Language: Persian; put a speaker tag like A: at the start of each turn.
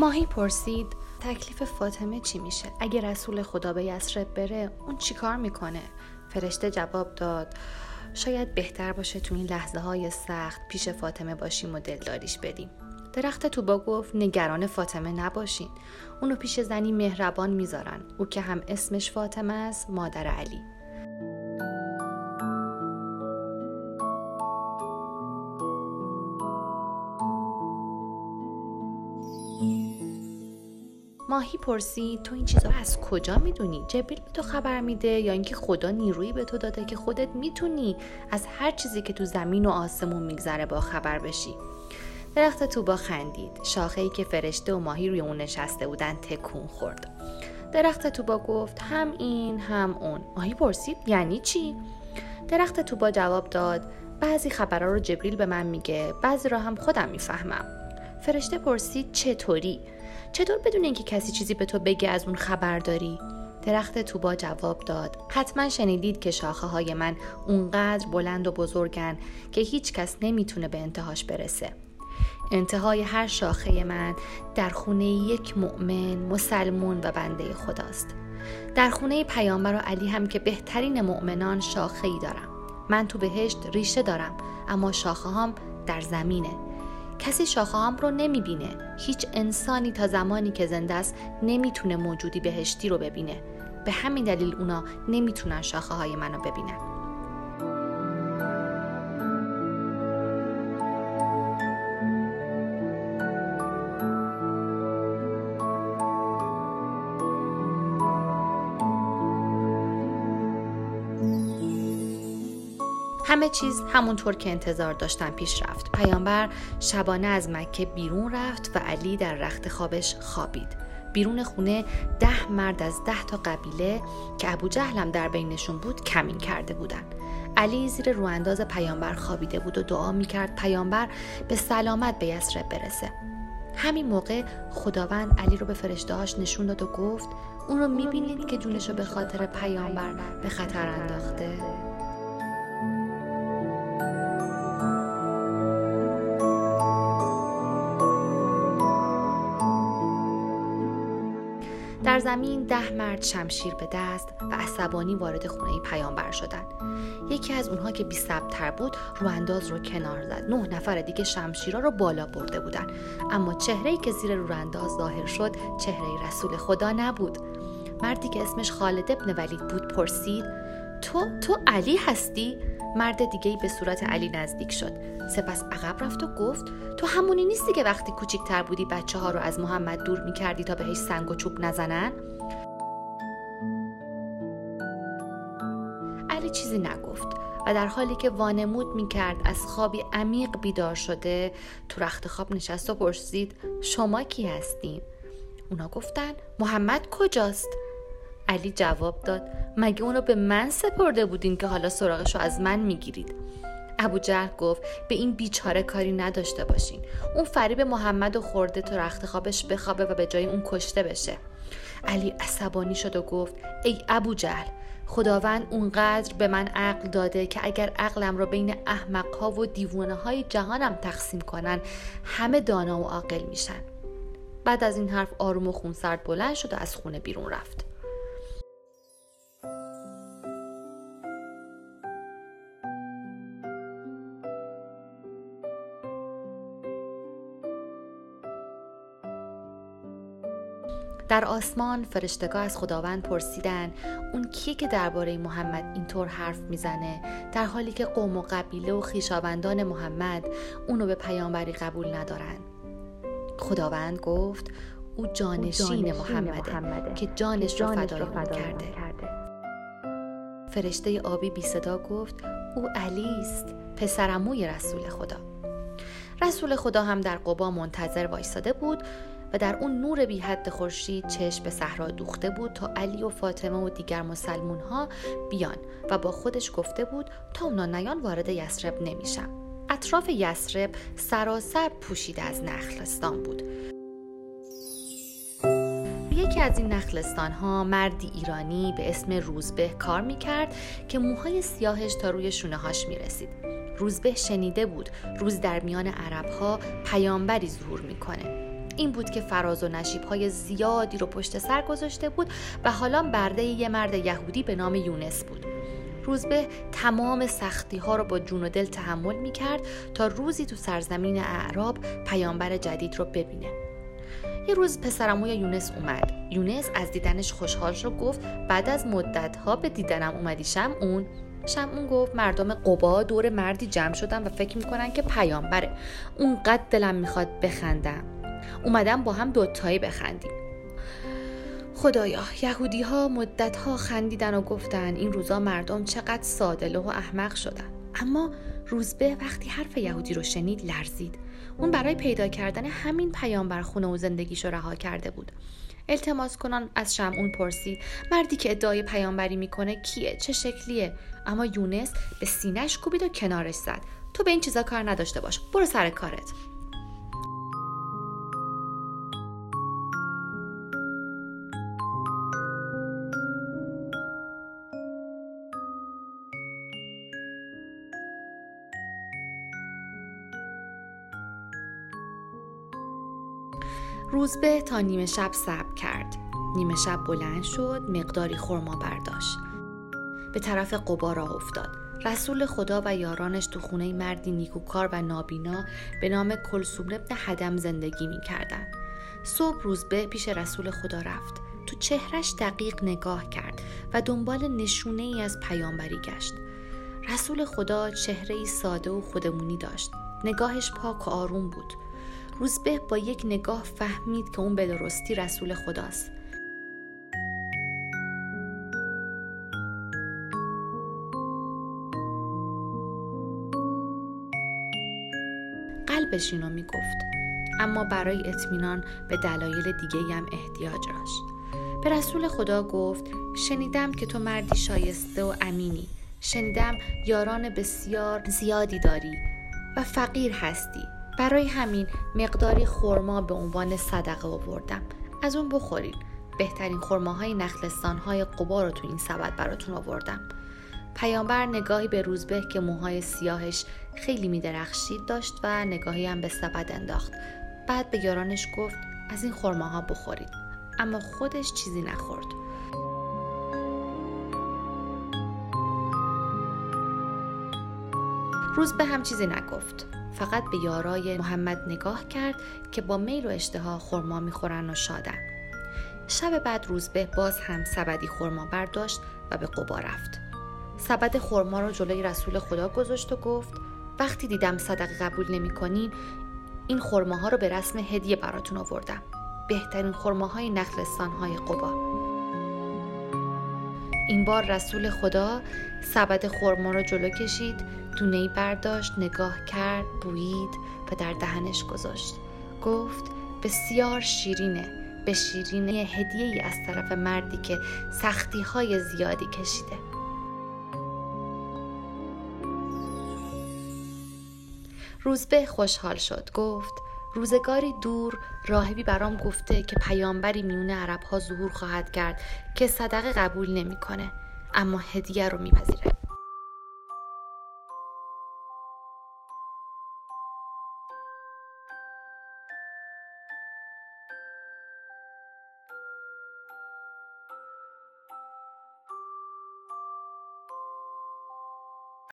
A: ماهی پرسید تکلیف فاطمه چی میشه؟ اگه رسول خدا به یسرب بره اون چیکار می‌کنه؟ فرشته جواب داد شاید بهتر باشه تو این لحظه های سخت پیش فاطمه باشیم و دلداریش بدیم. درخت توبا گفت نگران فاطمه نباشین. اونو پیش زنی مهربان می‌ذارن. او که هم اسمش فاطمه است مادر علی. ماهی پرسید تو این چیزا از کجا می‌دونی؟ جبریل به تو خبر میده یا اینکه خدا نیرویی به تو داده که خودت می‌تونی از هر چیزی که تو زمین و آسمون میگذره با خبر بشی. درخت توبا خندید. شاخه ای که فرشته و ماهی روی اون نشسته بودن تکون خورد. درخت توبا گفت هم این هم اون. ماهی پرسید یعنی چی؟ درخت توبا جواب داد بعضی خبرها رو جبریل به من میگه بعضی را هم خودم می‌فهمم. فرشته پرسید چطوری؟ چطور بدون اینکه کسی چیزی به تو بگه از اون خبر داری؟ درخت توبا جواب داد. حتما شنیدید که شاخه های من اونقدر بلند و بزرگن که هیچ کس نمی‌تونه به انتهاش برسه. انتهای هر شاخه من در خونه یک مؤمن مسلمون و بنده خداست. در خونه پیامبر و علی هم که بهترین مؤمنان شاخه ای دارم. من تو بهشت ریشه دارم اما شاخه هم در زمینه. کسی شاخه هم رو نمی‌بینه. هیچ انسانی تا زمانی که زنده است نمی‌تونه موجودی بهشتی رو ببینه. به همین دلیل اونا نمی‌تونن شاخه های منو ببینن. همه چیز همونطور که انتظار داشتن پیش رفت. پیامبر شبانه از مکه بیرون رفت و علی در رخت خوابش خوابید. بیرون خونه ده مرد از ده تا قبیله که ابو جهلم در بینشون بود کمین کرده بودن. علی زیر روانداز پیامبر خوابیده بود و دعا می‌کرد پیامبر به سلامت به یسرب برسه. همین موقع خداوند علی رو به فرشتهاش نشون داد و گفت اون رو می‌بینید که جونش رو به خاطر پیامبر به خطر انداخته؟ زمین ده مرد شمشیر به دست و عصبانی وارد خونه پیامبر شدند. یکی از اونها که بی تر بود رو انداز رو کنار زد. نه نفر دیگه شمشیرها رو بالا برده بودن. اما چهره‌ای که زیر رو انداز ظاهر شد چهره رسول خدا نبود. مردی که اسمش خالد ابن ولید بود پرسید تو تو علی هستی؟ مرد دیگه به صورت علی نزدیک شد سپس عقب رفت و گفت تو همونی نیستی که وقتی کوچیکتر بودی بچه ها رو از محمد دور می‌کردی تا بهش سنگ و چوب نزنن علی چیزی نگفت و در حالی که وانمود می‌کرد از خوابی عمیق بیدار شده تو رخت خواب نشست و پرسید شما کی هستیم؟ اونا گفتن محمد کجاست؟ علی جواب داد مگه اونو به من سپرده بودین که حالا سراغش رو از من می‌گیرید؟ ابو جهل گفت به این بیچاره کاری نداشته باشین. اون فریب محمد و خورده تو رخت خوابش بخوابه و به جای اون کشته بشه. علی عصبانی شد و گفت ای ابو جهل خداوند اونقدر به من عقل داده که اگر عقلم را بین احمقها و دیوانه های جهانم تقسیم کنن همه دانا و عاقل میشن. بعد از این حرف آروم و خونسرد بلند شد و از خونه بیرون رفت. در آسمان فرشتگاه از خداوند پرسیدن اون کیه که درباره محمد اینطور حرف می‌زنه؟ در حالی که قوم و قبیله و خیشاوندان محمد اونو به پیامبری قبول ندارن خداوند گفت او جانشین, محمده, که جانش رو فدای اون کرده. فرشته آبی بی صدا گفت او علی است پسرموی رسول خدا. رسول خدا هم در قبا منتظر وایستاده بود و در اون نور بی حد خورشید چشم به صحرا دوخته بود تا علی و فاطمه و دیگر مسلمون ها بیان و با خودش گفته بود تا اونا نیان وارد یسرب نمیشم اطراف یسرب سراسر پوشیده از نخلستان بود. یکی از این نخلستان ها مردی ایرانی به اسم روزبه کار می‌کرد که موهای سیاهش تا روی شونه هاش می‌رسید. روزبه شنیده بود روز در میان عرب ها پیامبری ظهور می‌کنه. این بود که فراز و نشیب های زیادی رو پشت سر گذاشته بود و حالا برده یه مرد یهودی به نام یونس بود. روزبه تمام سختی ها رو با جون و دل تحمل می کرد تا روزی تو سرزمین اعراب پیامبر جدید رو ببینه. یه روز پسرموی یونس اومد. یونس از دیدنش خوشحال شد گفت بعد از مدت ها به دیدنم اومدی شمعون؟ شمعون گفت مردم قبا دور مردی جمع شدن و فکر می‌کنن که پیامبره. اونقدر دلم می‌خواد بخندم. اومدم با هم دوتایی بخندیم. خدایا یهودی ها مدت ها خندیدن و گفتن این روزا مردم چقدر ساده و احمق شدن. اما روزبه وقتی حرف یهودی رو شنید لرزید. اون برای پیدا کردن همین پیامبر خونه و زندگیشو رها کرده بود. التماس کنان از شمعون پرسید مردی که ادعای پیامبری می‌کنه کیه؟ چه شکلیه؟ اما یونس به سینش کوبید و کنارش زد. تو به این چیزا کار نداشته باش. برو سر کارت. روزبه تا نیمه شب صبر کرد. نیمه شب بلند شد مقداری خرما برداشت به طرف قبا راه افتاد. رسول خدا و یارانش تو خونه مردی نیکوکار و نابینا به نام کلسوم ابن حدم زندگی می‌کردن. صبح روزبه پیش رسول خدا رفت. تو چهرش دقیق نگاه کرد و دنبال نشونه ای از پیامبری گشت. رسول خدا چهره ای ساده و خودمونی داشت. نگاهش پاک و آروم بود. روزبه با یک نگاه فهمید که اون به درستی رسول خداست. قلبش اینو می‌گفت اما برای اطمینان به دلایل دیگه هم احتیاج داشت. به رسول خدا گفت شنیدم که تو مردی شایسته و امینی. شنیدم یاران بسیار زیادی داری و فقیر هستی. برای همین مقداری خرما به عنوان صدقه آوردم. از اون بخورین. بهترین خرماهای نخلستانهای قبا رو تو این سبد براتون آوردم. پیامبر نگاهی به روزبه که موهای سیاهش خیلی میدرخشید داشت و نگاهی هم به سبد انداخت. بعد به یارانش گفت از این خرماها بخورید. اما خودش چیزی نخورد. روزبه هم چیزی نگفت. فقط به یارای محمد نگاه کرد که با میل و اشتها خرما می‌خورن و شادن. شب بعد روزبه باز هم سبدی خرما برداشت و به قبا رفت. سبد خرما رو جلوی رسول خدا گذاشت و گفت وقتی دیدم صدقه قبول نمی‌کنین این خرماها رو به رسم هدیه براتون آوردم. بهترین خرماهای نخلستانهای قبا. این بار رسول خدا سبد خرما رو جلو کشید دونه ای برداشت نگاه کرد بویید و در دهنش گذاشت. گفت بسیار شیرینه. به شیرینه هدیه ای از طرف مردی که سختی های زیادی کشیده. روزبه خوشحال شد. گفت روزگاری دور راهبی برام گفته که پیامبری میون عرب ها ظهور خواهد کرد که صدقه قبول نمی‌کنه. اما هدیه رو میپذیره